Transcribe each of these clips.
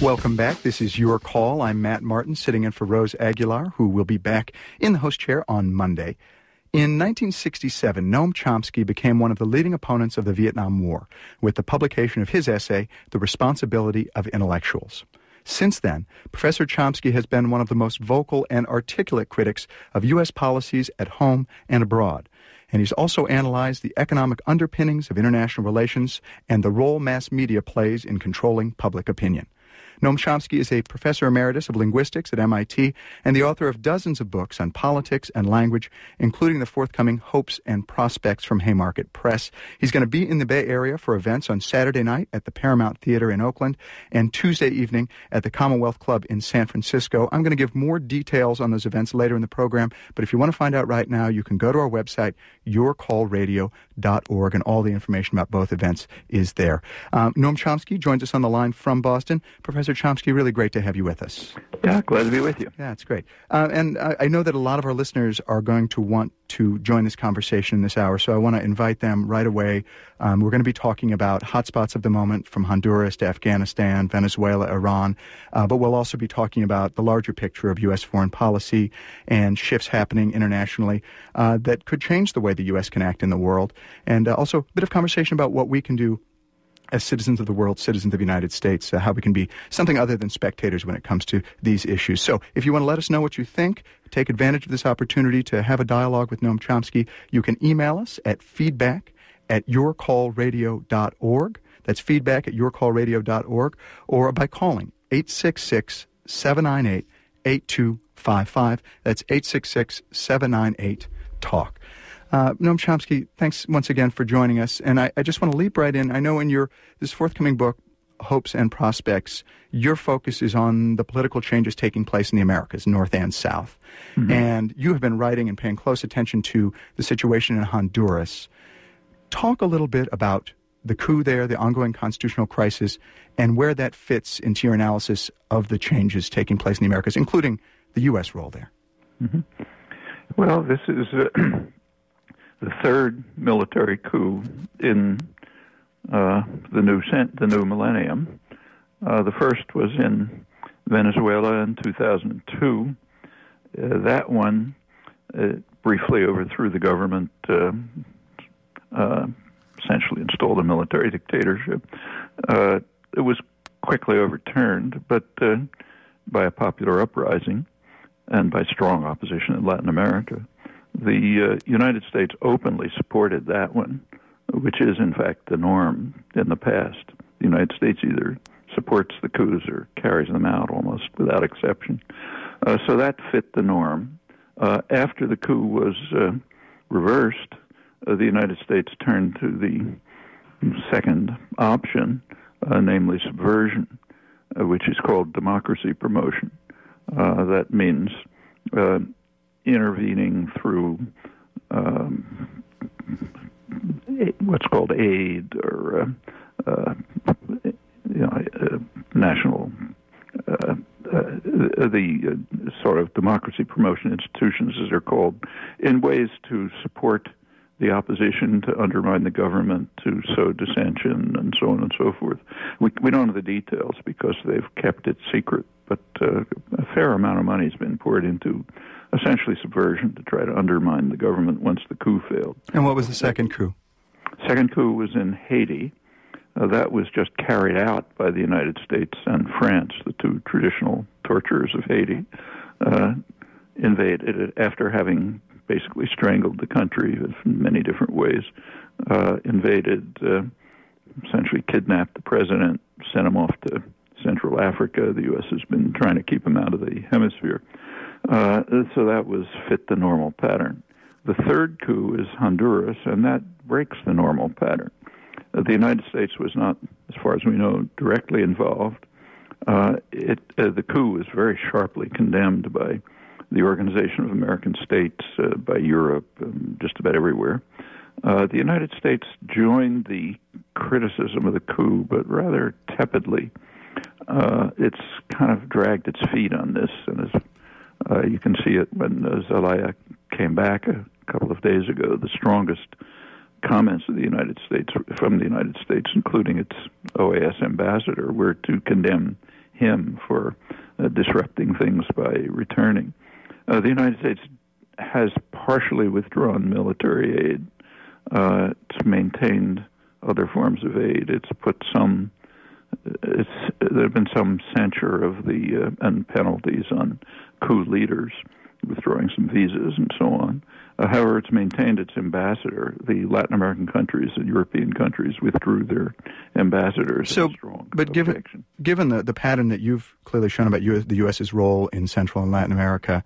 Welcome back. This is Your Call. I'm Matt Martin, sitting in for Rose Aguilar, who will be back in the host chair on Monday. In 1967, Noam Chomsky became one of the leading opponents of the Vietnam War with the publication of his essay, The Responsibility of Intellectuals. Since then, Professor Chomsky has been one of the most vocal and articulate critics of U.S. policies at home and abroad. And he's also analyzed the economic underpinnings of international relations and the role mass media plays in controlling public opinion. Noam Chomsky is a professor emeritus of linguistics at MIT and the author of dozens of books on politics and language, including the forthcoming Hopes and Prospects from Haymarket Press. He's going to be in the Bay Area for events on Saturday night at the Paramount Theater in Oakland and Tuesday evening at the Commonwealth Club in San Francisco. I'm going to give more details on those events later in the program, but if you want to find out right now, you can go to our website, yourcallradio.org, and all the information about both events is there. Um, Noam Chomsky joins us on the line from Boston. Professor Chomsky, really great to have you with us. Yeah, glad to be with you. Yeah, it's great. Uh, and I, I, know that a lot of our listeners are going to want to join this conversation in this hour, so I want to invite them right away. Um, we're going to be talking about hotspots of the moment from Honduras to Afghanistan, Venezuela, Iran, uh, but we'll also be talking about the larger picture of U.S. foreign policy and shifts happening internationally uh, that could change the way the U.S. can act in the world, and uh, also a bit of conversation about what we can do as citizens of the world, citizens of the United States, uh, how we can be something other than spectators when it comes to these issues. So if you want to let us know what you think, take advantage of this opportunity to have a dialogue with Noam Chomsky, you can email us at feedback at yourcallradio.org. That's feedback at yourcallradio.org or by calling 866 798 8255. That's 866 798 TALK. Uh, Noam Chomsky, thanks once again for joining us. And I, I just want to leap right in. I know in your this forthcoming book, Hopes and Prospects, your focus is on the political changes taking place in the Americas, North and South. Mm-hmm. And you have been writing and paying close attention to the situation in Honduras. Talk a little bit about the coup there, the ongoing constitutional crisis, and where that fits into your analysis of the changes taking place in the Americas, including the U.S. role there. Mm-hmm. Well, this is uh, the third military coup in uh, the new cent- the new millennium. Uh, the first was in Venezuela in 2002. Uh, that one uh, briefly overthrew the government, uh, uh, essentially installed a military dictatorship. it was quickly overturned, but by a popular uprising and by strong opposition in Latin America. The uh, United States openly supported that one, which is, in fact, the norm in the past. The United States either supports the coups or carries them out almost without exception. Uh, so that fit the norm. Uh, after the coup was uh, reversed, uh, the United States turned to the second option, uh, namely subversion, uh, which is called democracy promotion. that means intervening through um, what's called aid or uh, uh, you know, uh, national uh, uh, the uh, sort of democracy promotion institutions, as they're called, in ways to support the opposition, to undermine the government, to sow dissension, and so on and so forth. We, we don't know the details because they've kept it secret, but a fair amount of money has been poured into essentially subversion to try to undermine the government once the coup failed. And what was the second coup? Second coup was in Haiti. Uh, that was just carried out by the United States and France, the two traditional torturers of Haiti, uh, invaded it after having basically strangled the country in many different ways, uh, invaded, uh, essentially kidnapped the president, sent him off to Central Africa. The U.S. has been trying to keep him out of the hemisphere. Uh, so that was fit the normal pattern. The third coup is Honduras, and that breaks the normal pattern. Uh, the United States was not, as far as we know, directly involved. Uh, it, uh, the coup was very sharply condemned by the Organization of American States, uh, by Europe, um, just about everywhere. Uh, the United States joined the criticism of the coup, but rather tepidly. uh, it's kind of dragged its feet on this, and as uh, you can see it when uh, Zelaya came back a couple of days ago. The strongest comments of the United States from the United States, including its OAS ambassador, were to condemn him for uh, disrupting things by returning. Uh, the United States has partially withdrawn military aid. Uh, it's maintained other forms of aid. It's put some. It's, there have been some censure of the uh, and penalties on coup leaders, withdrawing some visas and so on. Uh, however, it's maintained its ambassador. The Latin American countries and European countries withdrew their ambassadors. So, but given given the, the pattern that you've clearly shown about US, the U.S.'s role in Central and Latin America,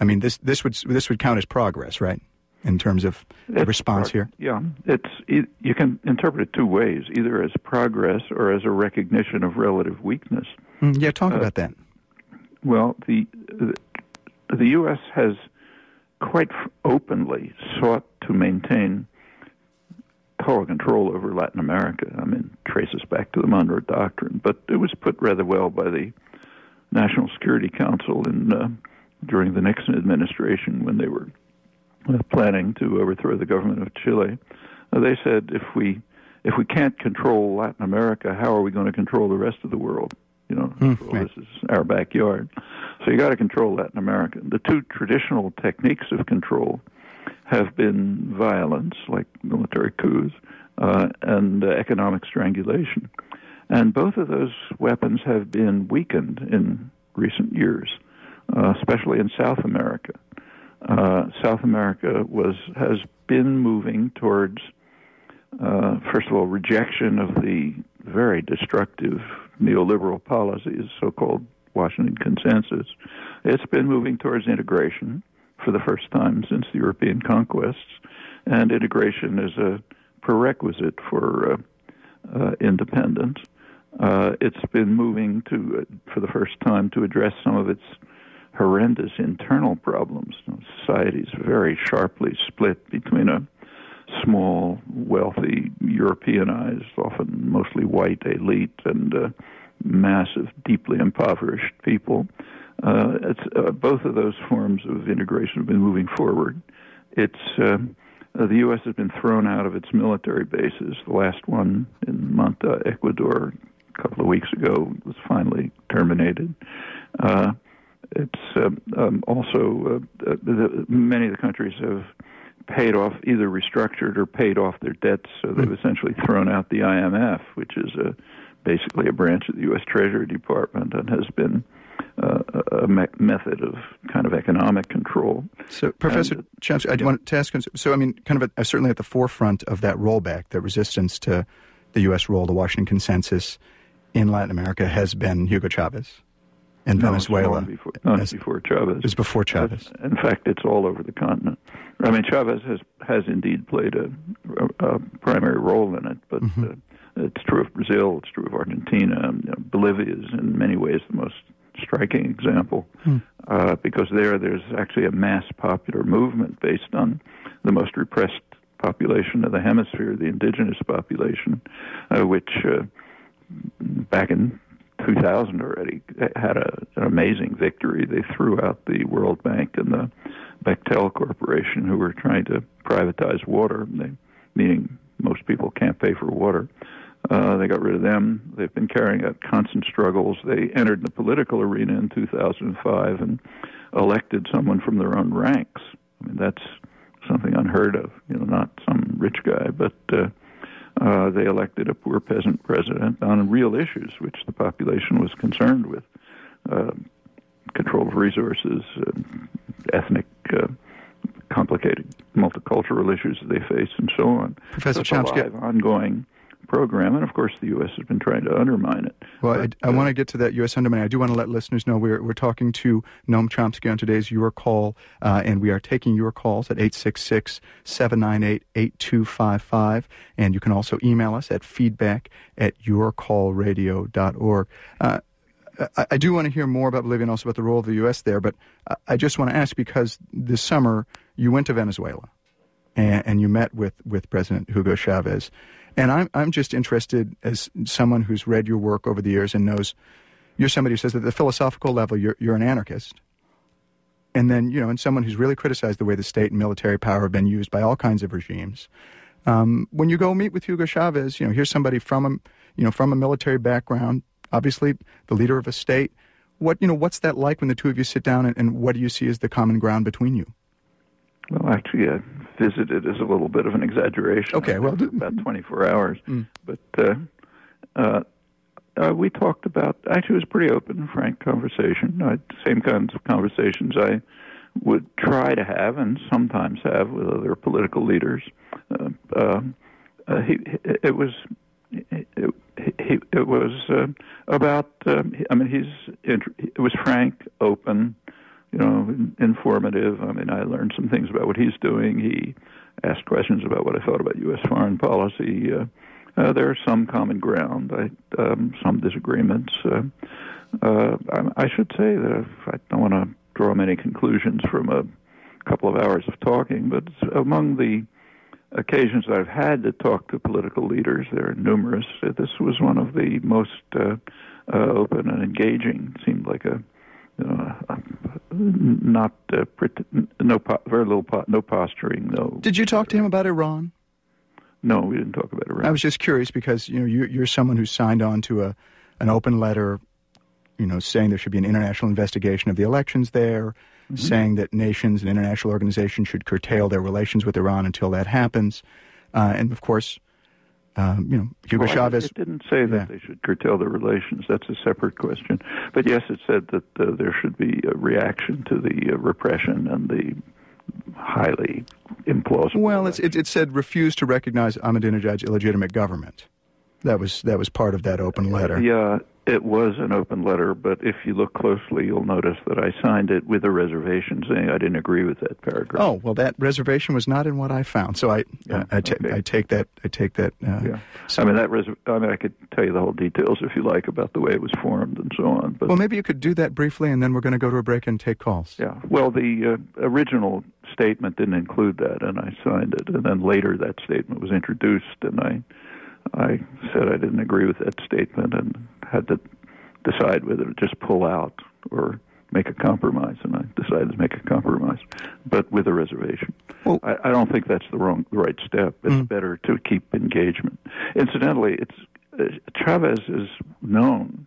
I mean this this would this would count as progress, right? In terms of the response here. Yeah, it's you can interpret it two ways: either as progress or as a recognition of relative weakness. Mm, yeah, talk uh, about that. Well, the the U.S. has quite openly sought to maintain total control over Latin America. I mean, traces back to the Monroe Doctrine, but it was put rather well by the National Security Council in uh, during the Nixon administration when they were planning to overthrow the government of Chile. Uh, they said, if we if we can't control Latin America, how are we going to control the rest of the world? You know, mm, right. this is our backyard. So you got to control Latin America. The two traditional techniques of control have been violence, like military coups, uh, and uh, economic strangulation. And both of those weapons have been weakened in recent years, uh, especially in South America. Uh, South America was has been moving towards, uh, first of all, rejection of the very destructive neoliberal policies, so-called Washington Consensus, it's been moving towards integration for the first time since the European conquests, and integration is a prerequisite for uh, uh, independence. Uh, it's been moving to, for the first time, to address some of its horrendous internal problems. Society is very sharply split between a small, wealthy, Europeanized, often mostly white elite, and uh, massive, deeply impoverished people. Uh, uh, both of those forms of integration have been moving forward. It's uh, the U.S. has been thrown out of its military bases. The last one in Manta, Ecuador, a couple of weeks ago was finally terminated. Uh, it's um, um, also uh, the, many of the countries have paid off, either restructured or paid off their debts, so they've hmm. essentially thrown out the IMF, which is a basically a branch of the U.S. Treasury Department and has been uh, a me- method of kind of economic control. So, Professor and, Chomsky, I yeah. want to ask. So, I mean, kind of a, certainly at the forefront of that rollback, the resistance to the U.S. role, the Washington Consensus in Latin America, has been Hugo Chavez in no, Venezuela. Before, not As, before Chavez. It's before Chavez. in fact, it's all over the continent. I mean, Chavez has has indeed played a, a, a primary role in it, but. Mm-hmm. Uh, it's true of Brazil. It's true of Argentina. You know, Bolivia is in many ways the most striking example hmm. uh, because there there's actually a mass popular movement based on the most repressed population of the hemisphere, the indigenous population, uh, which uh, back in 2000 already had a, an amazing victory. They threw out the World Bank and the Bechtel Corporation, who were trying to privatize water, they, meaning most people can't pay for water. Uh, they got rid of them. They've been carrying out constant struggles. They entered the political arena in 2005 and elected someone from their own ranks. I mean, that's something unheard of. You know, not some rich guy, but uh, uh, they elected a poor peasant president on real issues, which the population was concerned with: uh, control of resources, uh, ethnic. Uh, complicated multicultural issues that they face, and so on. Professor so Chomsky, ongoing program, and of course the U.S. has been trying to undermine it. Well, but, I, I uh, want to get to that U.S. undermining. I do want to let listeners know we're we're talking to Noam Chomsky on today's Your Call, uh, and we are taking your calls at 866-798-8255, and you can also email us at feedback at yourcallradio.org. Uh, I, I do want to hear more about Bolivia and also about the role of the U.S. there, but I just want to ask because this summer you went to Venezuela and, and you met with, with President Hugo Chavez. And I'm, I'm just interested as someone who's read your work over the years and knows you're somebody who says that at the philosophical level, you're, you're an anarchist. And then, you know, and someone who's really criticized the way the state and military power have been used by all kinds of regimes. Um, when you go meet with Hugo Chavez, you know, here's somebody from a, you know, from a military background, obviously the leader of a state. What, you know, what's that like when the two of you sit down and, and what do you see as the common ground between you? Well, actually, uh, visited is a little bit of an exaggeration. Okay, well, about 24 hours, mm. but uh, uh, uh, we talked about. Actually, it was a pretty open and frank conversation. Uh, same kinds of conversations I would try to have and sometimes have with other political leaders. Uh, uh, he, it was it, he, it was uh, about. I mean, he's it was frank, open, you know, informative. I mean, I learned some things about what he's doing. He asked questions about what I thought about U.S. foreign policy. Uh, uh, there are some common ground, I, um, some disagreements. Uh, uh, I, I should say that I don't want to draw many conclusions from a couple of hours of talking, but among the occasions I've had to talk to political leaders, there are numerous. This was one of the most uh, uh, open and engaging. It seemed like a uh, not uh, no very little no posturing no. Did you talk to him about Iran? No, we didn't talk about Iran. I was just curious because you know you, you're someone who signed on to a an open letter, you know, saying there should be an international investigation of the elections there, mm-hmm. saying that nations and international organizations should curtail their relations with Iran until that happens, uh, and of course um, you know, Hugo well, Chavez. It didn't say that yeah. they should curtail their relations. That's a separate question. But yes, it said that uh, there should be a reaction to the uh, repression and the highly implausible. Well, it, it said refuse to recognize Ahmadinejad's illegitimate government. That was that was part of that open letter. Yeah, it was an open letter, but if you look closely, you'll notice that I signed it with a reservation saying I didn't agree with that paragraph. Oh well, that reservation was not in what I found, so I yeah, I, okay. I, take that I take that. Uh, yeah, so, I mean that res- I mean I could tell you the whole details if you like about the way it was formed and so on. But well, maybe you could do that briefly, and then we're going to go to a break and take calls. Yeah. Well, the uh, original statement didn't include that, and I signed it, and then later that statement was introduced, and I I said I didn't agree with that statement and had to decide whether to just pull out or make a compromise, and I decided to make a compromise, but with a reservation. Well, I, I don't think that's the wrong, the right step. It's mm. better to keep engagement. Incidentally, it's uh, Chavez is known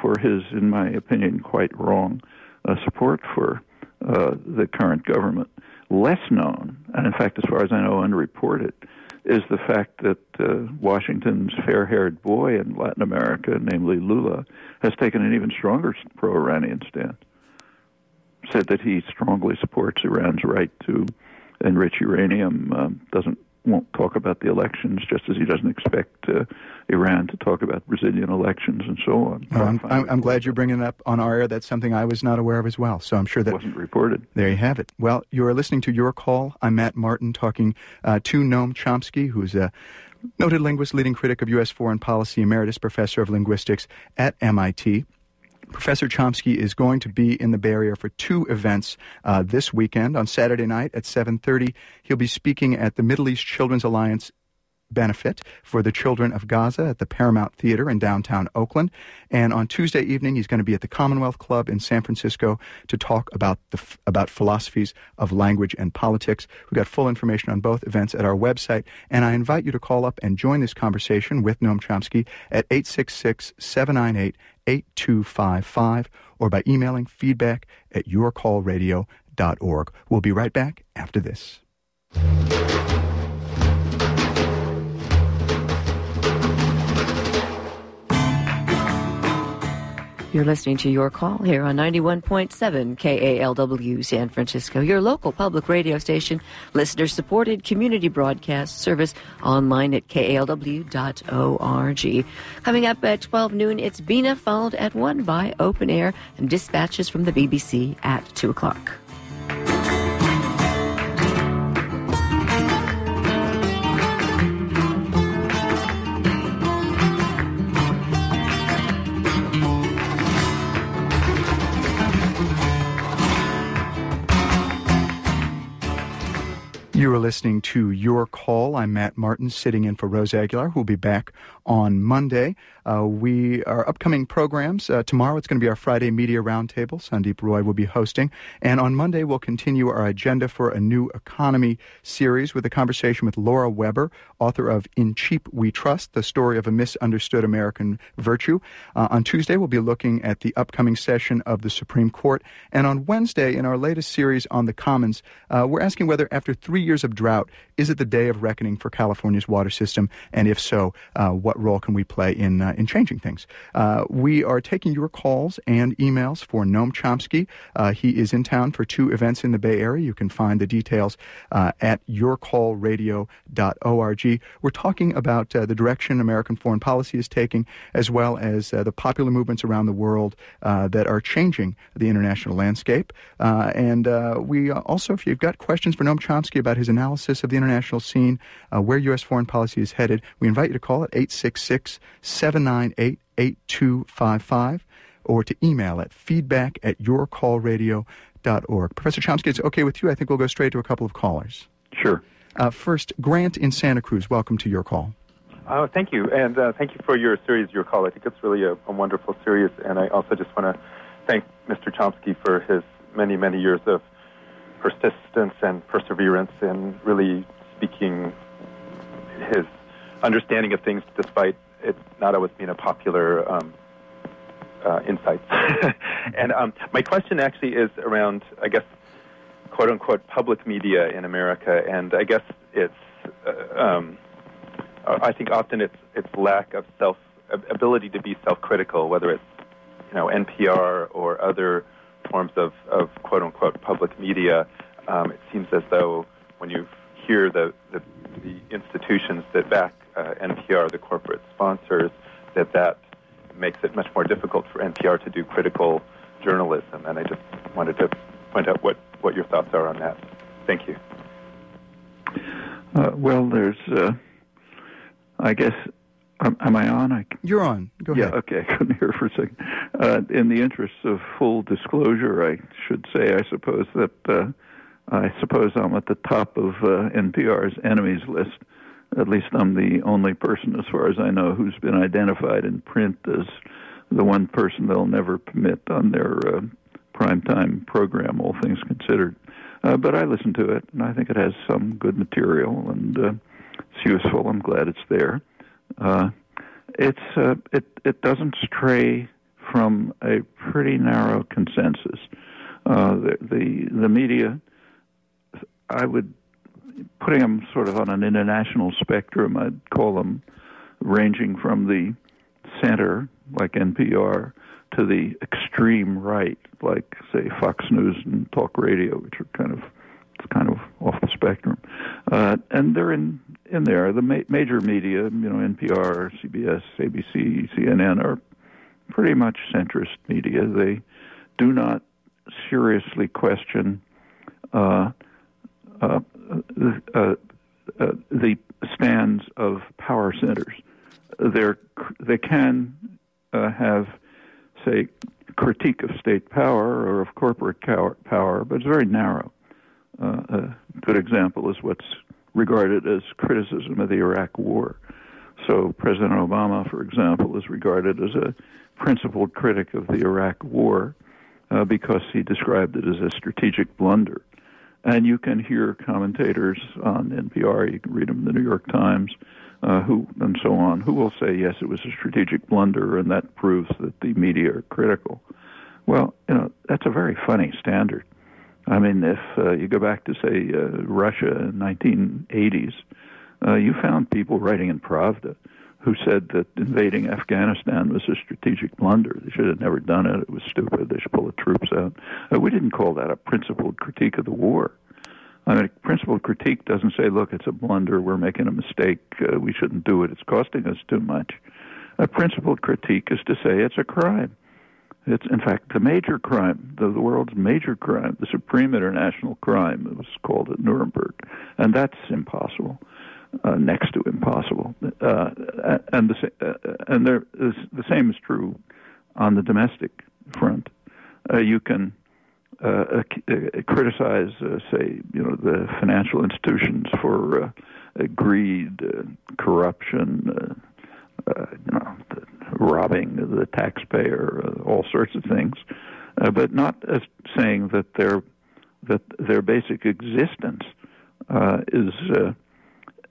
for his, in my opinion, quite wrong uh, support for uh, the current government. Less known, and in fact, as far as I know, unreported, is the fact that uh, Washington's fair haired boy in Latin America, namely Lula, has taken an even stronger pro Iranian stand. Said that he strongly supports Iran's right to enrich uranium, um, doesn't won't talk about the elections, just as he doesn't expect uh, Iran to talk about Brazilian elections and so on. Well, I'm, I'm, I'm, glad you're bringing it up on our air. That's something I was not aware of as well. So I'm sure that wasn't reported. There you have it. Well, you are listening to Your Call. I'm Matt Martin talking uh, to Noam Chomsky, who's a noted linguist, leading critic of U.S. foreign policy, emeritus professor of linguistics at MIT. Professor Chomsky is going to be in the Area for two events uh, this weekend. On Saturday night at 7.30, he'll be speaking at the Middle East Children's Alliance benefit for the children of Gaza at the Paramount Theater in downtown Oakland. And on Tuesday evening, he's going to be at the Commonwealth Club in San Francisco to talk about the about philosophies of language and politics. We've got full information on both events at our website, and I invite you to call up and join this conversation with Noam Chomsky at 866 798 8255 or by emailing feedback at yourcallradio.org. We'll be right back after this. You're listening to Your Call here on 91.7 KALW San Francisco, your local public radio station, listener supported community broadcast service online at kalw.org. Coming up at 12 noon, it's Bina, followed at 1 by Open Air and dispatches from the BBC at 2 o'clock. You are listening to Your Call. I'm Matt Martin, sitting in for Rose Aguilar, who will be back on Monday. Uh, we our upcoming programs uh, tomorrow. It's going to be our Friday Media Roundtable. Sandip Roy will be hosting, and on Monday we'll continue our agenda for a new economy series with a conversation with Lauren Weber, author of "In Cheap We Trust: The Story of a Misunderstood American Virtue." Uh, on Tuesday we'll be looking at the upcoming session of the Supreme Court, and on Wednesday in our latest series on the Commons, uh, we're asking whether after three years of drought, is it the day of reckoning for California's water system, and if so, uh, what role can we play in uh, in changing things? Uh, we are taking your calls and emails for Noam Chomsky. Uh, he is in town for two events in the Bay Area. You can find the details uh, at yourcallradio.org. We're talking about uh, the direction American foreign policy is taking, as well as uh, the popular movements around the world that are changing the international landscape. and we also, if you've got questions for Noam Chomsky about his analysis of the international scene, where U.S. foreign policy is headed, we invite you to call at 866 798 8255 or to email at feedback at yourcallradio.org. Professor Chomsky, it's okay with you. I think we'll go straight to a couple of callers. Sure. Uh, first, Grant in Santa Cruz, welcome to your call. Oh, thank you. And uh, thank you for your series, Your Call. I think it's really a, a wonderful series. And I also just want to thank Mr. Chomsky for his many, many years of persistence and perseverance in really speaking his understanding of things despite it not always being a popular um, uh, insight. and um, my question actually is around, I guess, quote unquote, public media in America. And I guess it's, uh, um, I think often it's, it's lack of self ability to be self critical, whether it's you know, NPR or other forms of, of quote unquote public media. Um, it seems as though when you hear the, the, the institutions that back uh, NPR, the corporate sponsors, that that makes it much more difficult for NPR to do critical journalism. And I just wanted to point out what, what your thoughts are on that. Thank you. Uh, well, there's, uh, I guess, um, am I on? I, You're on. Go yeah, ahead. okay. I couldn't hear for a second. Uh, in the interests of full disclosure, I should say, I suppose that uh, I suppose I'm at the top of uh, NPR's enemies list. At least I'm the only person, as far as I know, who's been identified in print as the one person they'll never permit on their uh, primetime program, all things considered. Uh, but I listen to it, and I think it has some good material, and uh, it's useful. I'm glad it's there. Uh, it's uh, it it doesn't stray from a pretty narrow consensus. Uh, the, the the media, I would putting them sort of on an international spectrum, I'd call them ranging from the center, like NPR, to the extreme right, like say Fox News and Talk Radio, which are kind of it's kind of off the spectrum. Uh, and they're in in there. The ma- major media, you know, NPR, CBS, ABC, CNN, are pretty much centrist media. They do not seriously question. Uh, uh, uh, uh, the stands of power centers. They're, they can uh, have, say, critique of state power or of corporate power, but it's very narrow. Uh, a good example is what's regarded as criticism of the Iraq War. So President Obama, for example, is regarded as a principled critic of the Iraq War uh, because he described it as a strategic blunder. And you can hear commentators on NPR, you can read them in the New York Times, uh, who and so on, who will say, yes, it was a strategic blunder, and that proves that the media are critical. Well, you know, that's a very funny standard. I mean, if uh, you go back to, say, uh, Russia in 1980s, uh, you found people writing in Pravda who said that invading Afghanistan was a strategic blunder. They should have never done it. It was stupid. They should pull the troops out. Uh, we didn't call that a principled critique of the war. I mean, a principled critique doesn't say, look, it's a blunder. We're making a mistake. Uh, we shouldn't do it. It's costing us too much. A principled critique is to say it's a crime. It's, in fact, the major crime, the, the world's major crime, the supreme international crime, it was called at Nuremberg. And that's impossible uh, next to impossible. Uh, and the uh, and there is, the same is true on the domestic front. Uh, you can uh, criticize, uh, say, you know, the financial institutions for greed, corruption, you know, robbing the taxpayer, all sorts of things, but not as saying that their that their basic existence is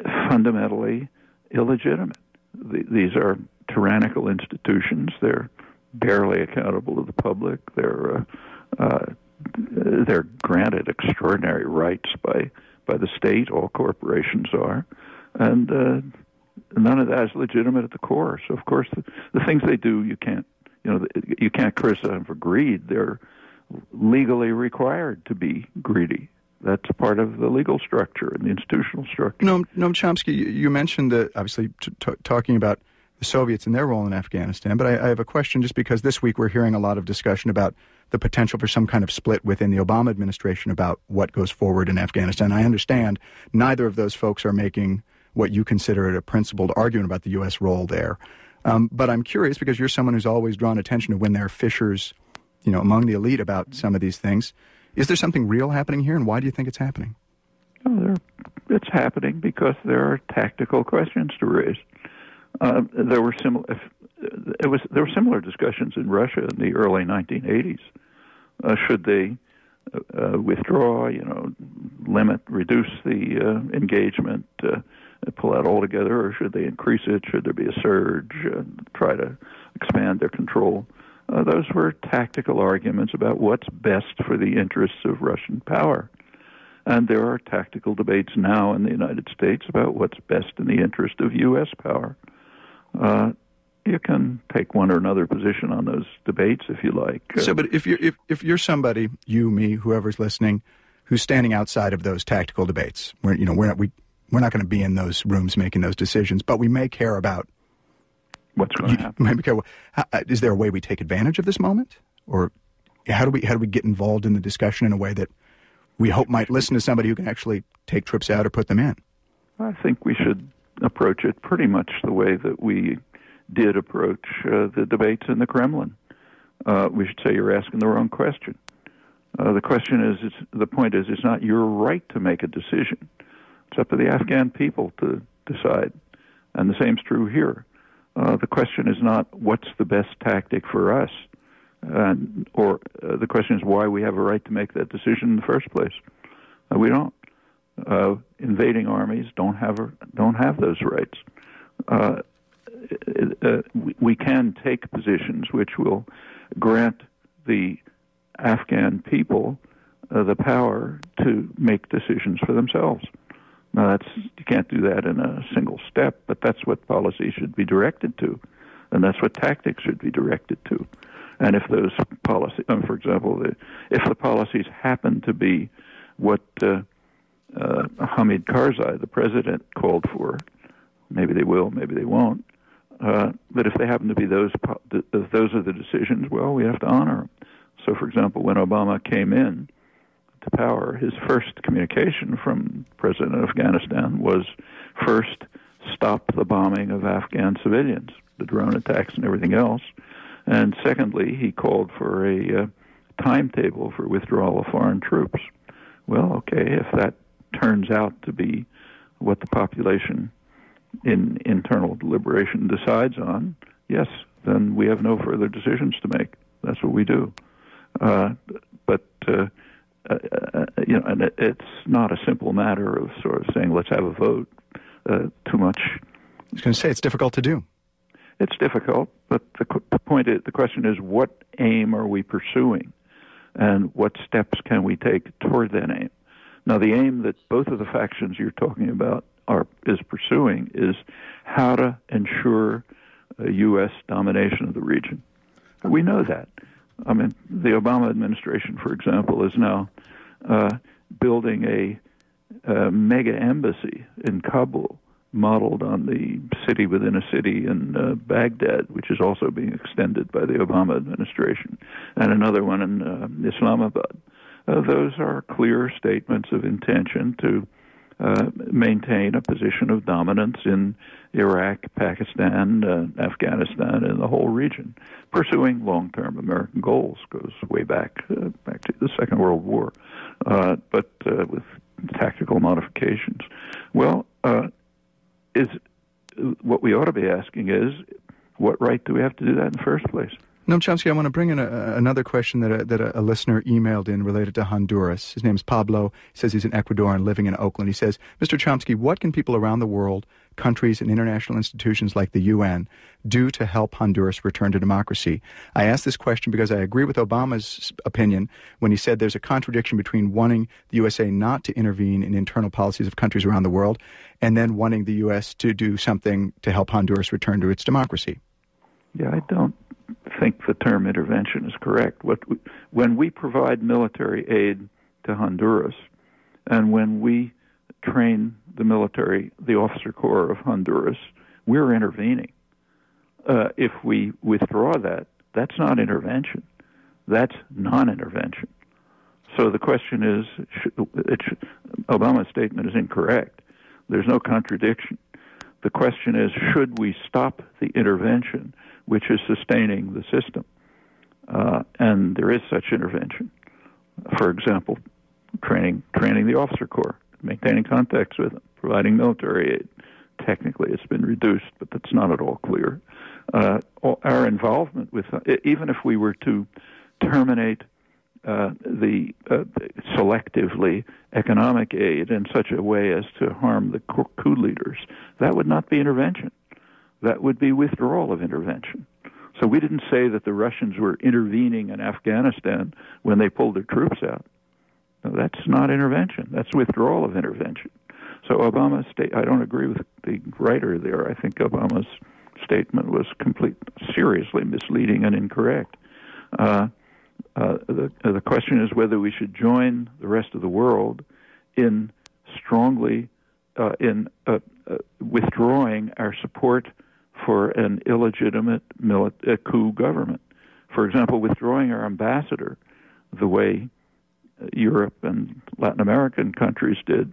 fundamentally illegitimate. The, these are tyrannical institutions. They're barely accountable to the public. They're uh, uh, they're granted extraordinary rights by by the state. All corporations are, and uh, none of that is legitimate at the core. So, of course, the, the things they do, you can't you know you can't criticize them for greed. They're legally required to be greedy. That's part of the legal structure and the institutional structure. No, Noam Chomsky, you mentioned that obviously t- t- talking about the Soviets and their role in Afghanistan. But I, I, have a question just because this week we're hearing a lot of discussion about the potential for some kind of split within the Obama administration about what goes forward in Afghanistan. I understand neither of those folks are making what you consider a principled argument about the U.S. role there. Um, but I'm curious because you're someone who's always drawn attention to when there are fissures, you know, among the elite about some of these things. Is there something real happening here, and why do you think it's happening? Oh, it's happening because there are tactical questions to raise. Uh, there were similar. It was there were similar discussions in Russia in the early 1980s. Uh, should they uh, uh, withdraw? You know, limit, reduce the uh, engagement, uh, pull out altogether, or should they increase it? Should there be a surge? try to expand their control. Those were tactical arguments about what's best for the interests of Russian power. And there are tactical debates now in the United States about what's best in the interest of U.S. power. Uh, you can take one or another position on those debates if you like. Uh, so, but if you're if, if you're somebody, you, me, whoever's listening, who's standing outside of those tactical debates, we're you know we're not we we're not going to be in those rooms making those decisions, but we may care about what's going to happen. Maybe care. How, uh, is there a way we take advantage of this moment, or how do we how do we get involved in the discussion in a way that we hope might listen to somebody who can actually take trips out or put them in? I think we should approach it pretty much the way that we did approach uh, the debates in the Kremlin. Uh, we should say you're asking the wrong question. Uh, the question is, the point is, it's not your right to make a decision. It's up to the Afghan people to decide. And the same is true here. Uh, the question is not what's the best tactic for us, or uh, the question is why we have a right to make that decision in the first place. Uh, we don't uh, invading armies don't have don't have those rights. Uh, we can take positions which will grant the Afghan people the power to make decisions for themselves. Now, that's you can't do that in a single step, but that's what policy should be directed to, and that's what tactics should be directed to. And if those policies, um, for example, the, if the policies happen to be what uh, uh, Hamid Karzai, the president, called for. Maybe they will, maybe they won't. Uh, but if they happen to be those, if those are the decisions, well, we have to honor them. So, for example, when Obama came in to power, his first communication from President of Afghanistan was first stop the bombing of Afghan civilians, the drone attacks and everything else. And secondly, he called for a uh, timetable for withdrawal of foreign troops. Well, okay, if that turns out to be what the population in internal deliberation decides on, yes, then we have no further decisions to make. That's what we do. Uh, but uh, uh, uh you know, and it, it's not a simple matter of sort of saying let's have a vote. Uh, too much. I was going to say it's difficult to do. It's difficult, but the, the point is, the question is, what aim are we pursuing, and what steps can we take toward that aim? Now, the aim that both of the factions you're talking about are is pursuing is how to ensure U.S. domination of the region. We know that. I mean, the Obama administration, for example, is now uh, building a, a, mega embassy in Kabul, modeled on the city within a city in uh, Baghdad, which is also being extended by the Obama administration, and another one in uh, Islamabad. Uh, those are clear statements of intention to maintain a position of dominance in Iraq, Pakistan, uh, Afghanistan, and the whole region, pursuing long-term American goals. Goes way back uh, back to the Second World War, uh, but uh, with tactical modifications. Well, uh, is what we ought to be asking is, what right do we have to do that in the first place? Noam Chomsky, I want to bring in a, another question that a, that a, listener emailed in related to Honduras. His name is Pablo. He says he's an Ecuadorian living in Oakland. He says, Mr. Chomsky, what can people around the world, countries and international institutions like the UN, do to help Honduras return to democracy? I ask this question because I agree with Obama's opinion when he said there's a contradiction between wanting the USA not to intervene in internal policies of countries around the world and then wanting the U.S. to do something to help Honduras return to its democracy. Yeah, I don't think the term intervention is correct. What we, when we provide military aid to Honduras, and when we train the military, the officer corps of Honduras, we're intervening. Uh, if we withdraw that, that's not intervention. That's non-intervention. So the question is, should, Obama's statement is incorrect. There's no contradiction. The question is, should we stop the intervention which is sustaining the system. Uh, and there is such intervention. For example, training training the officer corps, maintaining contacts with them, providing military aid. Technically, it's been reduced, but that's not at all clear. Uh, our involvement with, uh, even if we were to terminate uh, the uh, selectively economic aid in such a way as to harm the coup leaders, that would not be intervention that would be withdrawal of intervention. So we didn't say that the Russians were intervening in Afghanistan when they pulled their troops out. No, that's not intervention. That's withdrawal of intervention. So Obama's state, I don't agree with the writer there. I think Obama's statement was complete, seriously misleading and incorrect. Uh, uh, the, uh, the question is whether we should join the rest of the world in strongly uh, in uh, withdrawing our support for an illegitimate coup government. For example, withdrawing our ambassador the way Europe and Latin American countries did,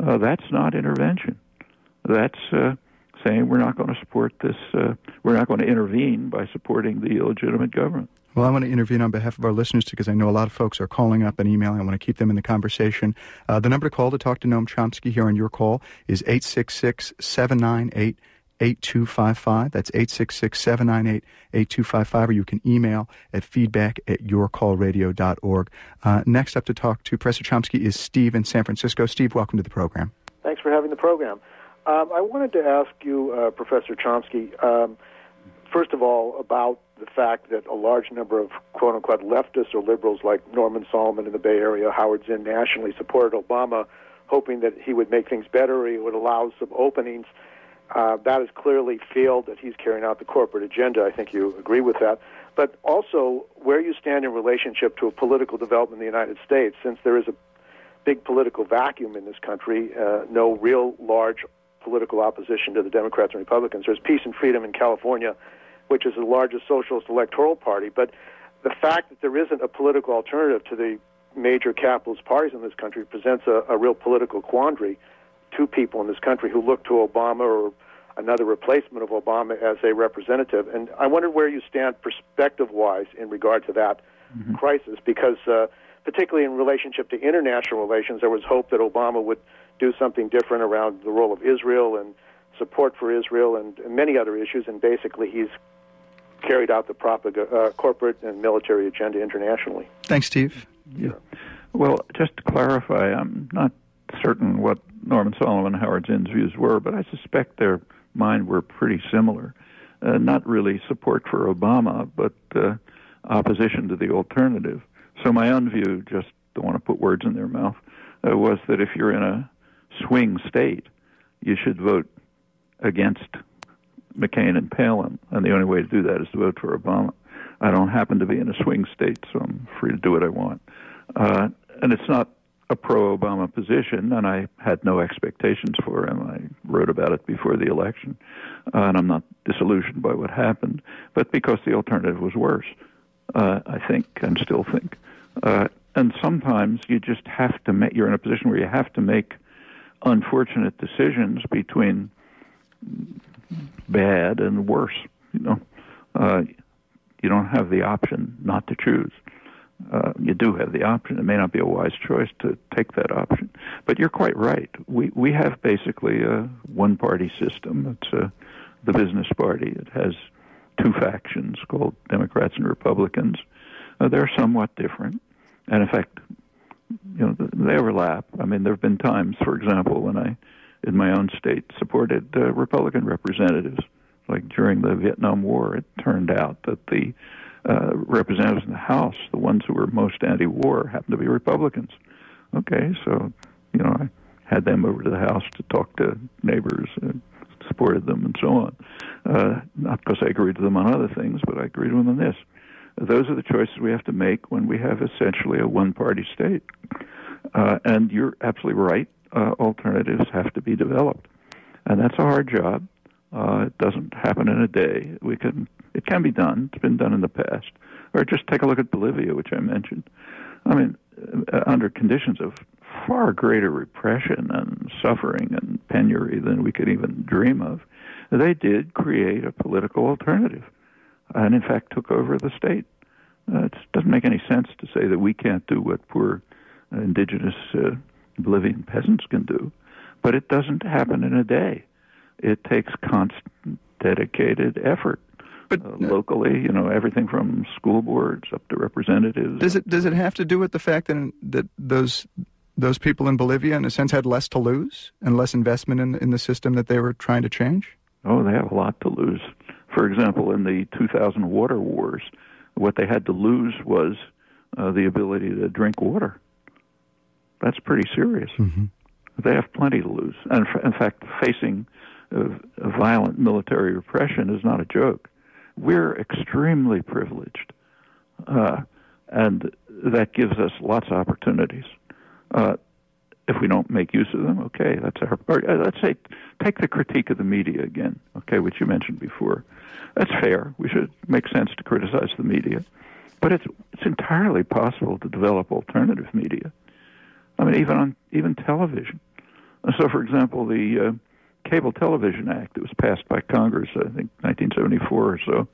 uh, that's not intervention. That's uh, saying we're not going to support this, uh, we're not going to intervene by supporting the illegitimate government. Well, I want to intervene on behalf of our listeners because I know a lot of folks are calling up and emailing. I want to keep them in the conversation. Uh, the number to call to talk to Noam Chomsky here on your call is 866 798 8255. That's 866 798 8255. Or you can email at feedback at yourcallradio.org. Uh, next up to talk to Professor Chomsky is Steve in San Francisco. Steve, welcome to the program. Thanks for having the program. Um, I wanted to ask you, uh, Professor Chomsky, um, first of all, about the fact that a large number of quote unquote leftists or liberals like Norman Solomon in the Bay Area, Howard Zinn nationally supported Obama, hoping that he would make things better he would allow some openings. Uh, that is clearly failed that he's carrying out the corporate agenda. I think you agree with that. But also, where you stand in relationship to a political development in the United States, since there is a big political vacuum in this country, uh, no real large political opposition to the Democrats and Republicans. There's peace and freedom in California, which is the largest socialist electoral party. But the fact that there isn't a political alternative to the major capitalist parties in this country presents a, a real political quandary to people in this country who look to Obama or another replacement of Obama as a representative. And I wondered where you stand perspective wise in regard to that mm-hmm. crisis, because uh, particularly in relationship to international relations, there was hope that Obama would do something different around the role of Israel and support for Israel and, and many other issues. And basically, he's carried out the propag- uh, corporate and military agenda internationally. Thanks, Steve. Yeah. Well, just to clarify, I'm not certain what Norman Solomon and Howard Zinn's views were, but I suspect their mind were pretty similar. Uh, not really support for Obama, but uh, opposition to the alternative. So my own view, just don't want to put words in their mouth, uh, was that if you're in a swing state, you should vote against McCain and Palin, and the only way to do that is to vote for Obama. I don't happen to be in a swing state, so I'm free to do what I want. Uh, and it's not a pro Obama position, and I had no expectations for him. I wrote about it before the election, uh, and I'm not disillusioned by what happened, but because the alternative was worse, uh, I think, and still think. Uh, and sometimes you just have to make, you're in a position where you have to make unfortunate decisions between bad and worse. You know, uh, you don't have the option not to choose. Uh, you do have the option. It may not be a wise choice to take that option, but you're quite right. We we have basically a one-party system. It's a, the business party. It has two factions called Democrats and Republicans. Uh, they're somewhat different, and in fact, you know they overlap. I mean, there have been times, for example, when I, in my own state, supported uh, Republican representatives. Like during the Vietnam War, it turned out that the uh, representatives in the House, the ones who were most anti-war, happened to be Republicans. Okay, so you know I had them over to the House to talk to neighbors, and supported them, and so on. Uh, not because I agreed with them on other things, but I agreed with them on this. Those are the choices we have to make when we have essentially a one-party state. Uh, and you're absolutely right. Uh, alternatives have to be developed, and that's a hard job. Uh, it doesn't happen in a day. We can it can be done. It's been done in the past. Or just take a look at Bolivia, which I mentioned. I mean, uh, under conditions of far greater repression and suffering and penury than we could even dream of, they did create a political alternative, and in fact took over the state. Uh, it doesn't make any sense to say that we can't do what poor indigenous uh, Bolivian peasants can do, but it doesn't happen in a day. It takes constant, dedicated effort. But uh, locally, you know, everything from school boards up to representatives. Does it does it have to do with the fact that that those those people in Bolivia, in a sense, had less to lose and less investment in in the system that they were trying to change? Oh, they have a lot to lose. For example, in the 2000 water wars, what they had to lose was uh, the ability to drink water. That's pretty serious. Mm-hmm. They have plenty to lose. And in fact, facing uh, violent military repression is not a joke. We're extremely privileged, uh, and that gives us lots of opportunities. Uh, if we don't make use of them, okay, that's our. Or, uh, let's say, take the critique of the media again, okay, which you mentioned before. That's fair. We should make sense to criticize the media, but it's it's entirely possible to develop alternative media. I mean, even on even television. So, for example, the uh, Cable Television Act that was passed by Congress, I think 1974 or so,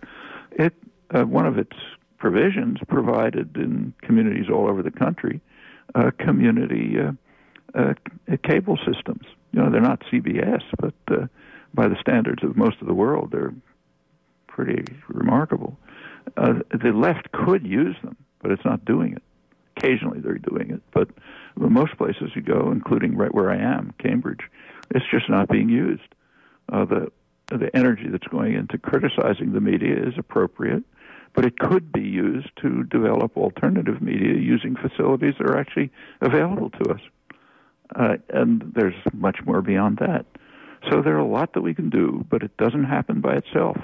it uh, one of its provisions provided in communities all over the country uh, community uh, uh cable systems. You know, they're not CBS, but uh, by the standards of most of the world, they're pretty remarkable. Uh, the left could use them, but it's not doing it. Occasionally they're doing it, but most places you go, including right where I am, Cambridge, it's just not being used. Uh, the the energy that's going into criticizing the media is appropriate, but it could be used to develop alternative media using facilities that are actually available to us. Uh, and there's much more beyond that. So there are a lot that we can do, but it doesn't happen by itself.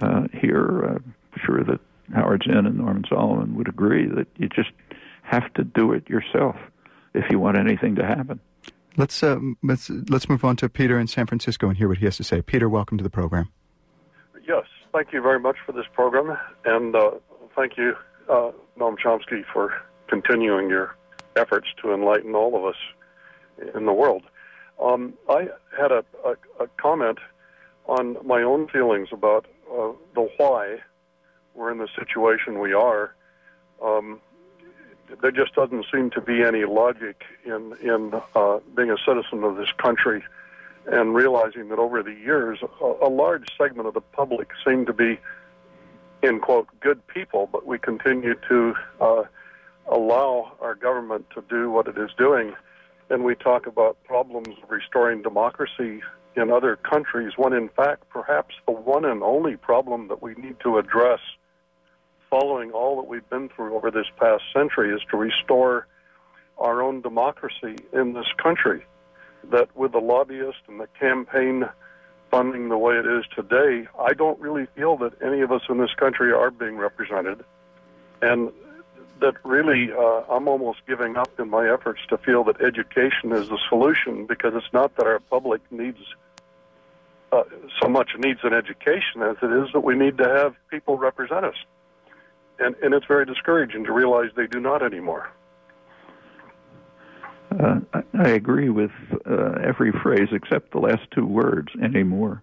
Uh, here, uh, I'm sure that Howard Zinn and Norman Solomon would agree that you just have to do it yourself if you want anything to happen. Let's uh, let's let's move on to Peter in San Francisco and hear what he has to say. Peter, welcome to the program. Yes, thank you very much for this program, and uh, thank you, uh, Noam Chomsky, for continuing your efforts to enlighten all of us in the world. Um, I had a, a, a, comment on my own feelings about uh, the why we're in the situation we are. Um, there just doesn't seem to be any logic in in uh, being a citizen of this country and realizing that over the years a, a large segment of the public seem to be in quote good people, but we continue to uh, allow our government to do what it is doing, and we talk about problems restoring democracy in other countries when in fact perhaps the one and only problem that we need to address following all that we've been through over this past century is to restore our own democracy in this country. That with the lobbyists and the campaign funding the way it is today, I don't really feel that any of us in this country are being represented. And that really, uh, I'm almost giving up in my efforts to feel that education is the solution because it's not that our public needs uh, so much needs an education as it is that we need to have people represent us and, and it's very discouraging to realize they do not anymore. Uh, I, agree with uh, every phrase except the last two words anymore.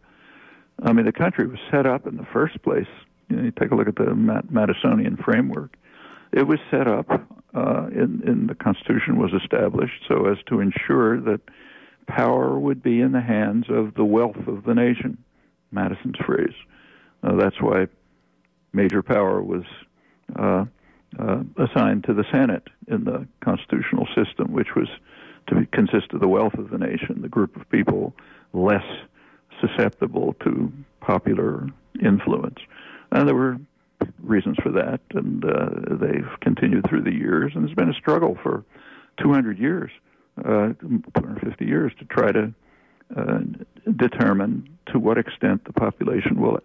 I mean, the country was set up in the first place. You, know, you take a look at the Madisonian framework. It was set up uh, in, in the Constitution was established so as to ensure that power would be in the hands of the wealth of the nation. Madison's phrase. Uh, that's why major power was uh, uh, assigned to the Senate in the constitutional system, which was to consist of the wealth of the nation, the group of people less susceptible to popular influence. And there were reasons for that, and uh, they've continued through the years. And there's been a struggle for 200 years, uh, 250 years, to try to uh, determine to what extent the population will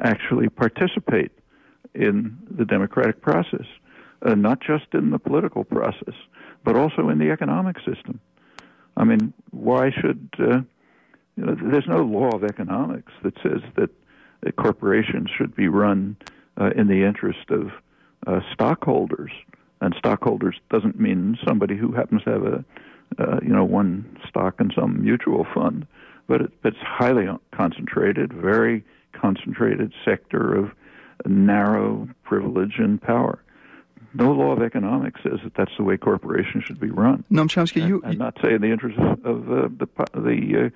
actually participate in the democratic process, uh, not just in the political process, but also in the economic system. I mean, why should uh, you know? There's no law of economics that says that corporations should be run uh, in the interest of uh, stockholders. And stockholders doesn't mean somebody who happens to have a, uh, you know, one stock in some mutual fund, but it, it's highly concentrated, very concentrated sector of narrow privilege and power. No law of economics says that that's the way corporations should be run. No, Chomsky, you. I'm not saying the interest of uh, the the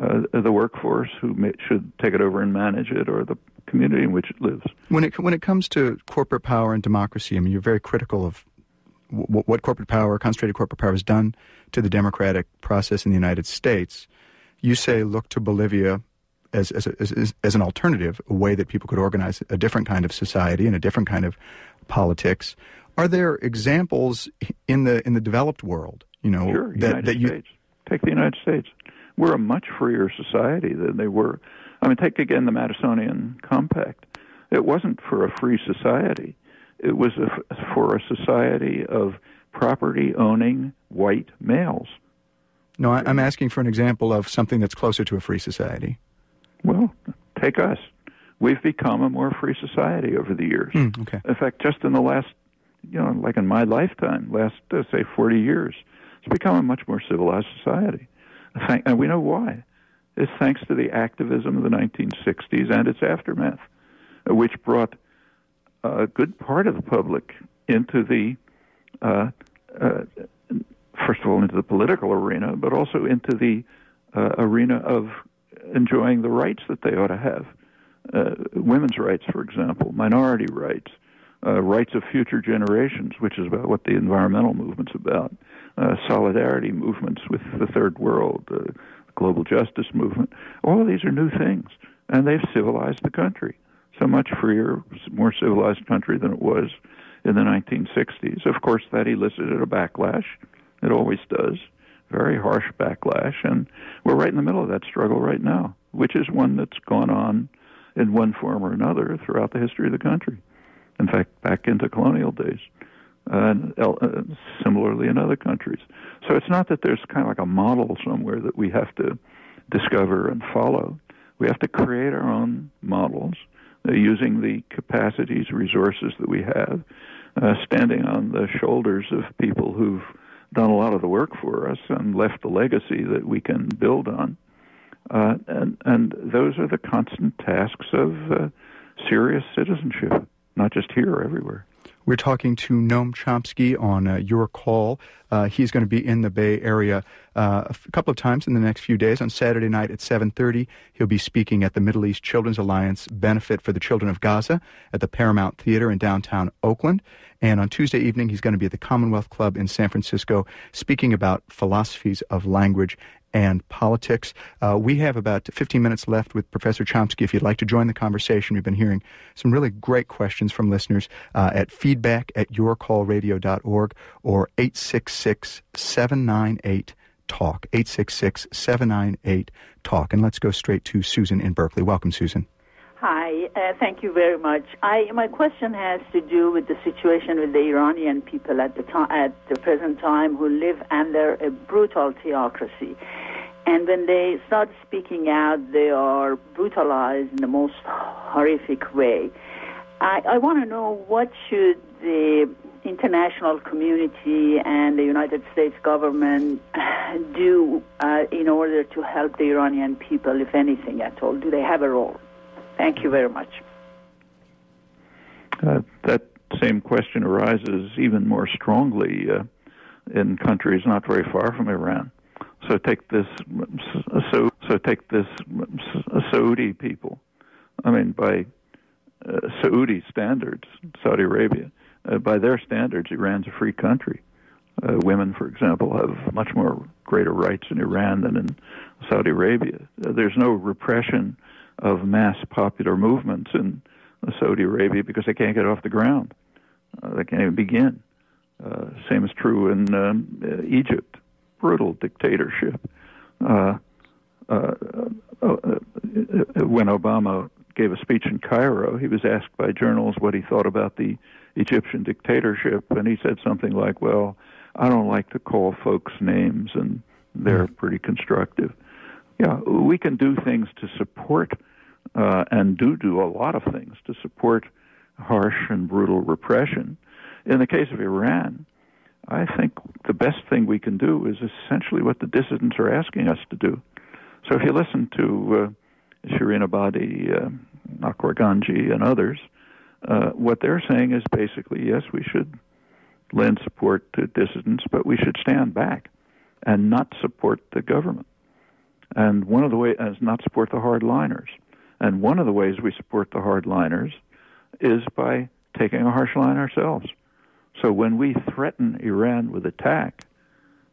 uh, uh, the workforce who may, should take it over and manage it, or the community in which it lives. When it when it comes to corporate power and democracy, I mean, you're very critical of w- what corporate power, concentrated corporate power, has done to the democratic process in the United States. You say look to Bolivia as as, as as an alternative, a way that people could organize a different kind of society and a different kind of politics. Are there examples in the in the developed world? You know sure, that United that you States. take the United States we're a much freer society than they were. I mean, take again the Madisonian Compact. It wasn't for a free society. It was a, for a society of property owning white males. No, I, am asking for an example of something that's closer to a free society. Well, take us. We've become a more free society over the years. Mm, okay. In fact, just in the last, you know, like in my lifetime, last, uh, say, 40 years, it's become a much more civilized society and we know why. It's thanks to the activism of the 1960s and its aftermath, which brought a good part of the public into the, uh, uh, first of all, into the political arena, but also into the uh, arena of enjoying the rights that they ought to have. Uh, women's rights, for example, minority rights, uh, rights of future generations, which is about what the environmental movement's about, uh, solidarity movements with the third world, the global justice movement. All of these are new things, and they've civilized the country. So much freer, more civilized country than it was in the 1960s. Of course, that elicited a backlash. It always does. Very harsh backlash, and we're right in the middle of that struggle right now, which is one that's gone on in one form or another throughout the history of the country. In fact, back into colonial days and uh, similarly in other countries. So it's not that there's kind of like a model somewhere that we have to discover and follow. We have to create our own models uh, using the capacities, resources that we have, uh, standing on the shoulders of people who've done a lot of the work for us and left a legacy that we can build on. Uh, and, and those are the constant tasks of uh, serious citizenship, not just here, everywhere. We're talking to Noam Chomsky on uh, your call. Uh, he's going to be in the Bay Area uh, a couple of times in the next few days. On Saturday night at 7:30, he'll be speaking at the Middle East Children's Alliance Benefit for the Children of Gaza at the Paramount Theater in downtown Oakland. And on Tuesday evening, he's going to be at the Commonwealth Club in San Francisco speaking about philosophies of language and politics. Uh, we have about 15 minutes left with Professor Chomsky. If you'd like to join the conversation, we've been hearing some really great questions from listeners uh, at feedback at yourcallradio.org or 866 798 talk 866 798 talk and let's go straight to susan in berkeley welcome susan Hi, uh, thank you very much. I, my question has to do with the situation with the Iranian people at the time, at the present time, who live under a brutal theocracy, and when they start speaking out, they are brutalized in the most horrific way. I, I want to know what should the international community and the United States government do uh, in order to help the Iranian people, if anything at all? Do they have a role? Thank you very much. Uh, that same question arises even more strongly uh, in countries not very far from Iran. So take this, so so take this Saudi people. I mean, by uh, Saudi standards, Saudi Arabia, uh, by their standards, Iran's a free country. Uh, women, for example, have much more greater rights in Iran than in Saudi Arabia. Uh, there's no repression of mass popular movements in Saudi Arabia because they can't get off the ground. Uh, they can't even begin. Uh, same is true in um, Egypt. Brutal dictatorship. Uh, uh, uh, when Obama gave a speech in Cairo, he was asked by journals what he thought about the Egyptian dictatorship, and he said something like, "Well, I don't like to call folks names, and they're hmm. pretty constructive." Yeah, we can do things to support, uh, and do do a lot of things to support harsh and brutal repression. In the case of Iran, I think the best thing we can do is essentially what the dissidents are asking us to do. So if you listen to uh, Shirin Ebadi, uh, Akbar Ganji, and others, uh, what they're saying is basically yes, we should lend support to dissidents, but we should stand back and not support the government. And one of the ways is not support the hardliners. And one of the ways we support the hardliners is by taking a harsh line ourselves. So when we threaten Iran with attack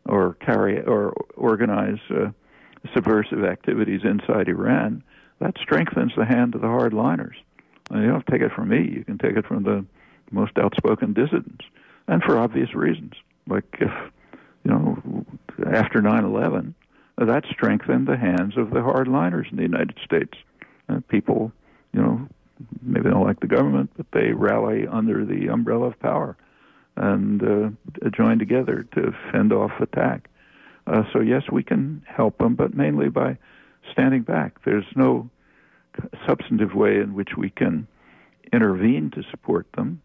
or carry or organize uh, subversive activities inside Iran, that strengthens the hand of the hardliners. And you don't take it from me; you can take it from the most outspoken dissidents, and for obvious reasons. Like if you know, after 9/11, that strengthened the hands of the hardliners in the United States. Uh, people, you know, maybe they don't like the government, but they rally under the umbrella of power and uh, join together to fend off attack. Uh, so yes, we can help them, but mainly by standing back. There's no substantive way in which we can intervene to support them.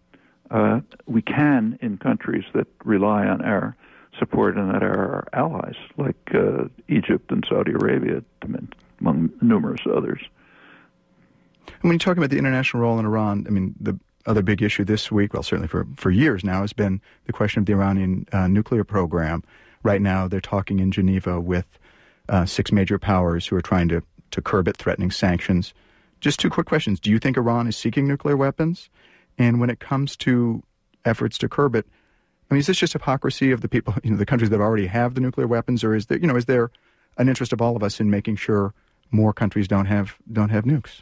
Uh, we can in countries that rely on our support and that are our allies, like uh, Egypt and Saudi Arabia, among numerous others. And when you talk about the international role in Iran, I mean, the other big issue this week, well, certainly for, for years now, has been the question of the Iranian uh, nuclear program. Right now, they're talking in Geneva with uh, six major powers who are trying to, to curb it, threatening sanctions. Just two quick questions. Do you think Iran is seeking nuclear weapons? And when it comes to efforts to curb it, I mean, is this just hypocrisy of the people, you know, the countries that already have the nuclear weapons, or is there, you know, is there an interest of all of us in making sure more countries don't have don't have nukes?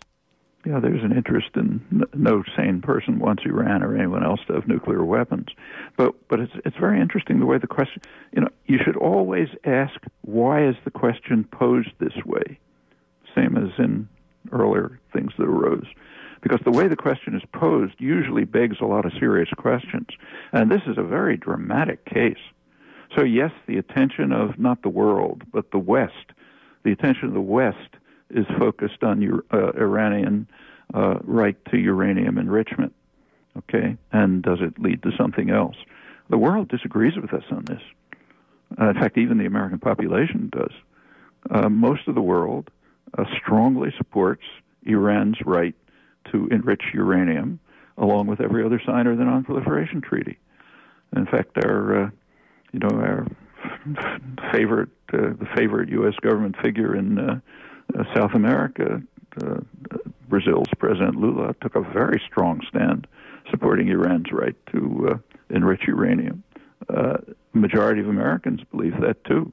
Yeah, there's an interest in no sane person wants Iran or anyone else to have nuclear weapons, but but it's it's very interesting the way the question. You know, you should always ask why is the question posed this way, same as in earlier things that arose, because the way the question is posed usually begs a lot of serious questions, and this is a very dramatic case. So yes, the attention of not the world but the West, the attention of the West is focused on uh, Iranian uh, right to uranium enrichment. Okay, and does it lead to something else? The world disagrees with us on this. Uh, in fact, even the American population does. Uh, most of the world uh, strongly supports Iran's right to enrich uranium, along with every other signer of the Non-Proliferation Treaty. In fact, our, uh, you know, our favorite, the favorite U.S. government figure in uh, South America, uh, Brazil's President Lula took a very strong stand supporting Iran's right to uh, enrich uranium. Uh, majority of Americans believe that too.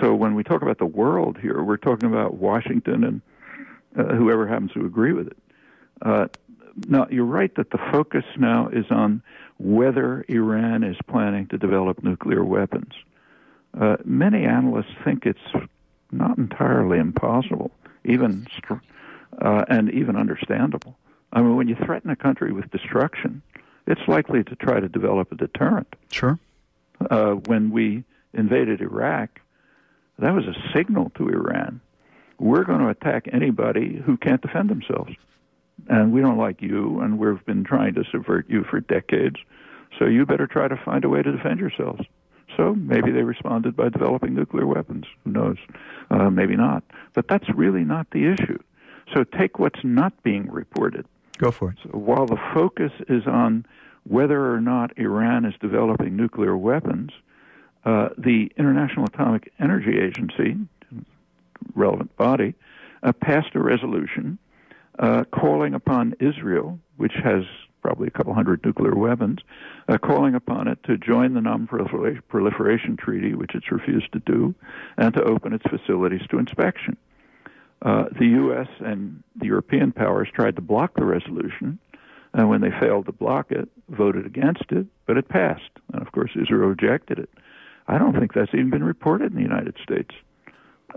So when we talk about the world here, we're talking about Washington and uh, whoever happens to agree with it. Uh, now, you're right that the focus now is on whether Iran is planning to develop nuclear weapons. Uh, many analysts think it's not entirely impossible, even uh, and even understandable. I mean, when you threaten a country with destruction, it's likely to try to develop a deterrent. Sure. Uh, when we invaded Iraq, that was a signal to Iran. We're going to attack anybody who can't defend themselves. And we don't like you, and we've been trying to subvert you for decades. So you better try to find a way to defend yourselves. So maybe they responded by developing nuclear weapons. Who knows? Uh, maybe not. But that's really not the issue. So take what's not being reported. Go for it. So while the focus is on whether or not Iran is developing nuclear weapons, uh, the International Atomic Energy Agency, relevant body, uh, passed a resolution uh, calling upon Israel, which has probably a couple hundred nuclear weapons, uh, calling upon it to join the Non-Proliferation Treaty, which it's refused to do, and to open its facilities to inspection. Uh, the U.S. and the European powers tried to block the resolution, and when they failed to block it, voted against it, but it passed. And of course, Israel rejected it. I don't think that's even been reported in the United States.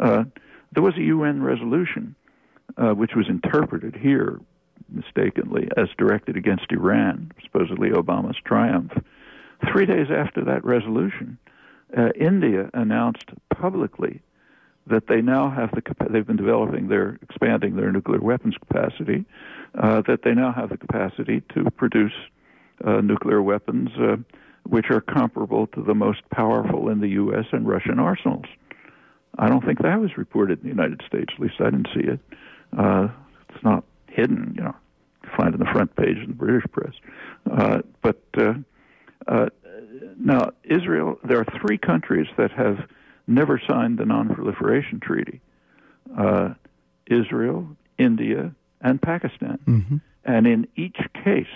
Uh, there was a UN resolution uh, which was interpreted here mistakenly as directed against Iran, supposedly Obama's triumph. Three days after that resolution, uh, India announced publicly that they now have the they've been developing their expanding their nuclear weapons capacity, uh, that they now have the capacity to produce uh, nuclear weapons uh, which are comparable to the most powerful in the U.S. and Russian arsenals. I don't think that was reported in the United States. At least I didn't see it. Uh, it's not hidden, you know. You find it in the front page in the British press. Uh, but uh, uh, now, Israel, there are three countries that have never signed the Non-Proliferation Treaty: uh, Israel, India, and Pakistan. Mm-hmm. And in each case,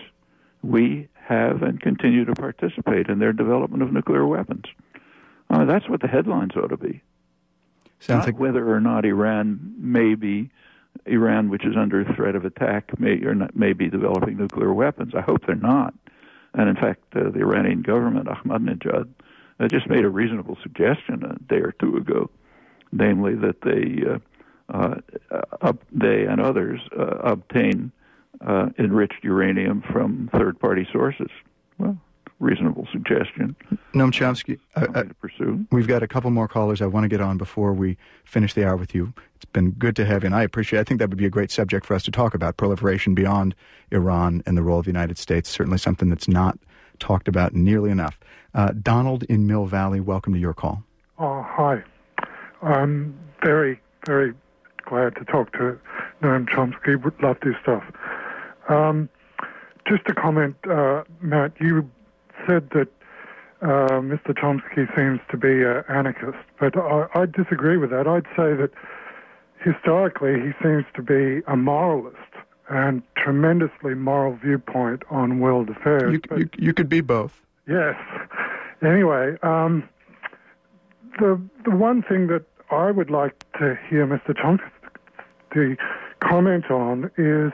we have and continue to participate in their development of nuclear weapons. Uh, that's what the headlines ought to be. Sounds not like whether or not Iran may be Iran, which is under threat of attack, may or not, may be developing nuclear weapons. I hope they're not. And in fact, uh, the Iranian government, Ahmadinejad, uh, just made a reasonable suggestion a day or two ago, namely that they uh, uh, uh, they and others uh, obtain enriched uranium from third-party sources. Well, reasonable suggestion. Noam Chomsky, uh, to pursue. we've got a couple more callers I want to get on before we finish the hour with you. It's been good to have you, and I appreciate. I think that would be a great subject for us to talk about proliferation beyond Iran and the role of the United States. Certainly something that's not talked about nearly enough. Uh, Donald in Mill Valley, welcome to your call. Oh, hi. I'm very, very glad to talk to Noam Chomsky. Would love this stuff. Um, just a comment, uh, Matt. You said that uh, Mr. Chomsky seems to be an anarchist, but I, I disagree with that. I'd say that historically he seems to be a moralist and tremendously moral viewpoint on world affairs. You, but- you, you could be both. Yes. Anyway, um, the the one thing that I would like to hear Mr. Chomsky comment on is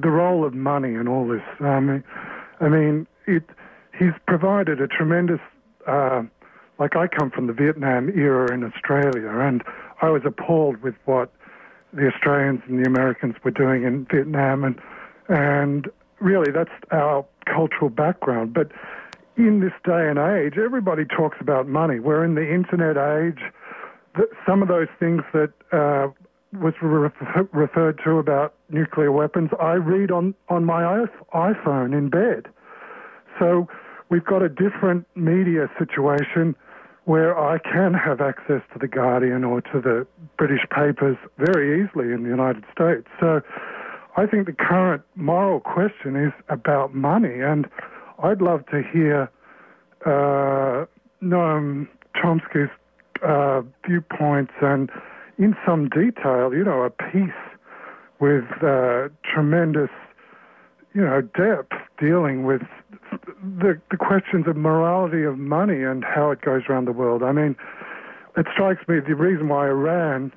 the role of money in all this. Um, I mean, it he's provided a tremendous. Uh, like I come from the Vietnam era in Australia, and I was appalled with what the Australians and the Americans were doing in Vietnam, and and really that's our cultural background. But in this day and age, everybody talks about money. We're in the internet age. Some of those things that uh, was re- referred to about nuclear weapons, I read on, on my iPhone in bed. So we've got a different media situation where I can have access to the Guardian or to the British papers very easily in the United States. So I think the current moral question is about money, and I'd love to hear uh, Noam Chomsky's uh, viewpoints and, in some detail, you know, a piece with uh, tremendous, you know, depth dealing with the the questions of morality of money and how it goes around the world. I mean, it strikes me the reason why Iran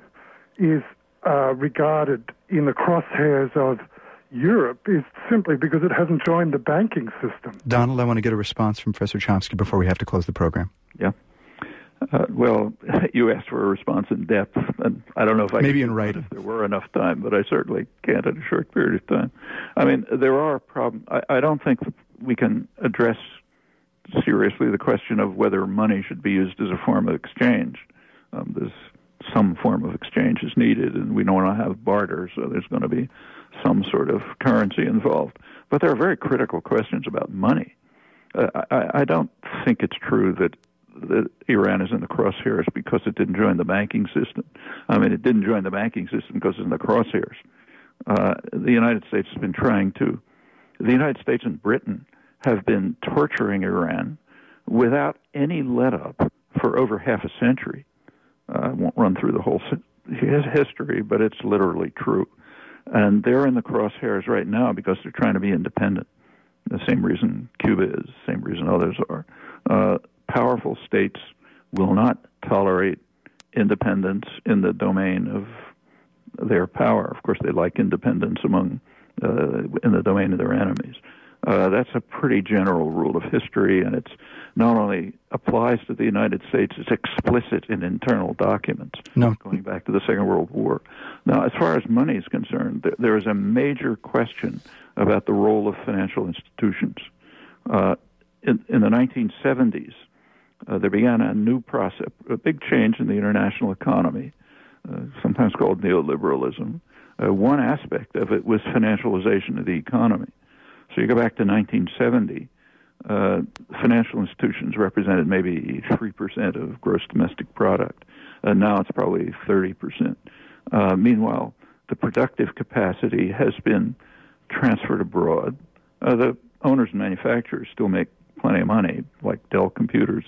is uh, regarded in the crosshairs of Europe is simply because it hasn't joined the banking system. Donald, I want to get a response from Professor Chomsky before we have to close the program. Yeah. Uh, well, you asked for a response in depth, and I don't know if I Maybe in writing. if there were enough time, but I certainly can't in a short period of time. I mean, there are problems. I, I don't think we can address seriously the question of whether money should be used as a form of exchange. Um, there's some form of exchange is needed, and we don't want to have barter, so there's going to be some sort of currency involved. But there are very critical questions about money. Uh, I, I don't think it's true that that Iran is in the crosshairs because it didn't join the banking system. I mean, it didn't join the banking system because it's in the crosshairs. Uh, the United States has been trying to. The United States and Britain have been torturing Iran without any let up for over half a century. Uh, I won't run through the whole history, but it's literally true. And they're in the crosshairs right now because they're trying to be independent. The same reason Cuba is, the same reason others are. Uh, powerful states will not tolerate independence in the domain of their power. Of course, they like independence among uh, in the domain of their enemies. Uh, that's a pretty general rule of history, and it's not only applies to the United States, it's explicit in internal documents no. going back to the Second World War. Now, as far as money is concerned, there, there is a major question about the role of financial institutions. Uh, in, in the 1970s, uh, there began a new process, a big change in the international economy, uh, sometimes called neoliberalism. Uh, one aspect of it was financialization of the economy. So you go back to 1970, uh, financial institutions represented maybe 3% of gross domestic product. Uh, now it's probably 30%. Uh, meanwhile, the productive capacity has been transferred abroad. The owners and manufacturers still make plenty of money, like Dell Computers.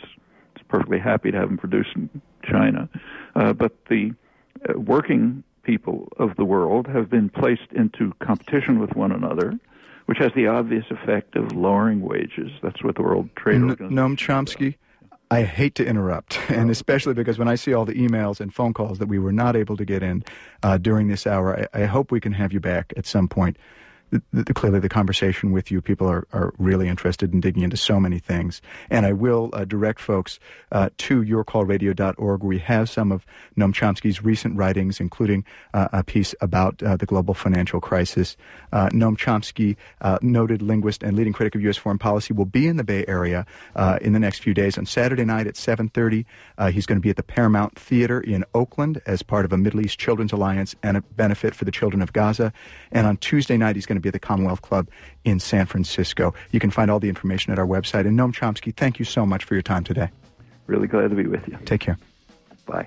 Perfectly happy to have them produced in China. Uh, but the uh, working people of the world have been placed into competition with one another which has the obvious effect of lowering wages. That's what the World Trade N- Organization. Noam Chomsky, I hate to interrupt, and especially because when I see all the emails and phone calls that we were not able to get in uh, during this hour, I, I, hope we can have you back at some point the, clearly the conversation with you, people are, are really interested in digging into so many things. And I will uh, direct folks uh, to yourcallradio.org we have some of Noam Chomsky's recent writings, including uh, a piece about uh, the global financial crisis. Uh, Noam Chomsky, uh, noted linguist and leading critic of U.S. foreign policy, will be in the Bay Area in the next few days. On Saturday night at 7.30, he's going to be at the Paramount Theater in Oakland as part of a Middle East Children's Alliance and a benefit for the children of Gaza. And on Tuesday night, he's going to be at the Commonwealth Club in San Francisco. You can find all the information at our website. And Noam Chomsky, thank you so much for your time today. Really glad to be with you. Take care. Bye.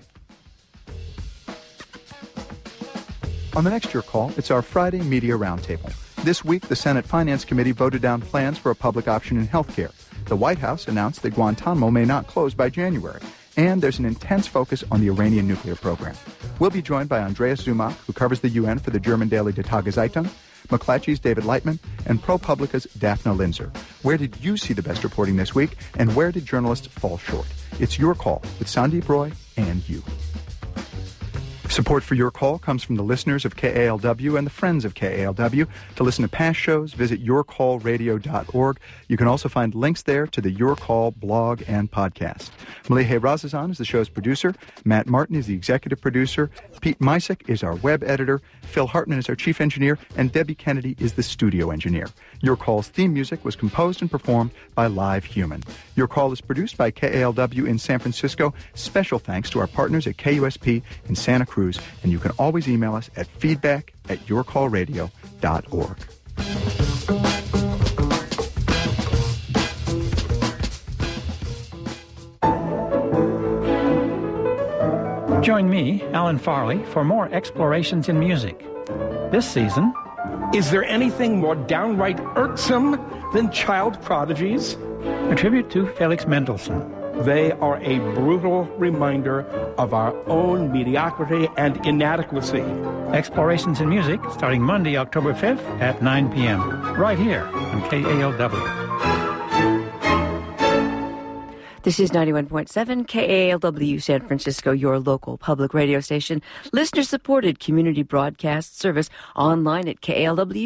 On the next Your Call, it's our Friday Media Roundtable. This week, the Senate Finance Committee voted down plans for a public option in health care. The White House announced that Guantanamo may not close by January. And there's an intense focus on the Iranian nuclear program. We'll be joined by Andreas Zumach, who covers the UN for the German daily Die Tageszeitung, McClatchy's David Lightman, and ProPublica's Dafna Linzer. Where did you see the best reporting this week, and where did journalists fall short? It's your call with Sandip Roy and you. Support for your call comes from the listeners of KALW and the friends of KALW. To listen to past shows, visit yourcallradio.org. You can also find links there to the Your Call blog and podcast. Malihe Razazan is the show's producer. Matt Martin is the executive producer. Pete Misek is our web editor. Phil Hartman is our chief engineer. And Debbie Kennedy is the studio engineer. Your Call's theme music was composed and performed by Live Human. Your Call is produced by KALW in San Francisco. Special thanks to our partners at KUSP in Santa Cruz. And you can always email us at feedback at yourcallradio.org. Join me, Alan Farley, for more explorations in music. This season, is there anything more downright irksome than child prodigies? A tribute to Felix Mendelssohn. They are a brutal reminder of our own mediocrity and inadequacy. Explorations in Music, starting Monday, October 5th at 9 p.m., right here on KALW. This is 91.7 KALW San Francisco, your local public radio station. Listener supported community broadcast service online at KALW.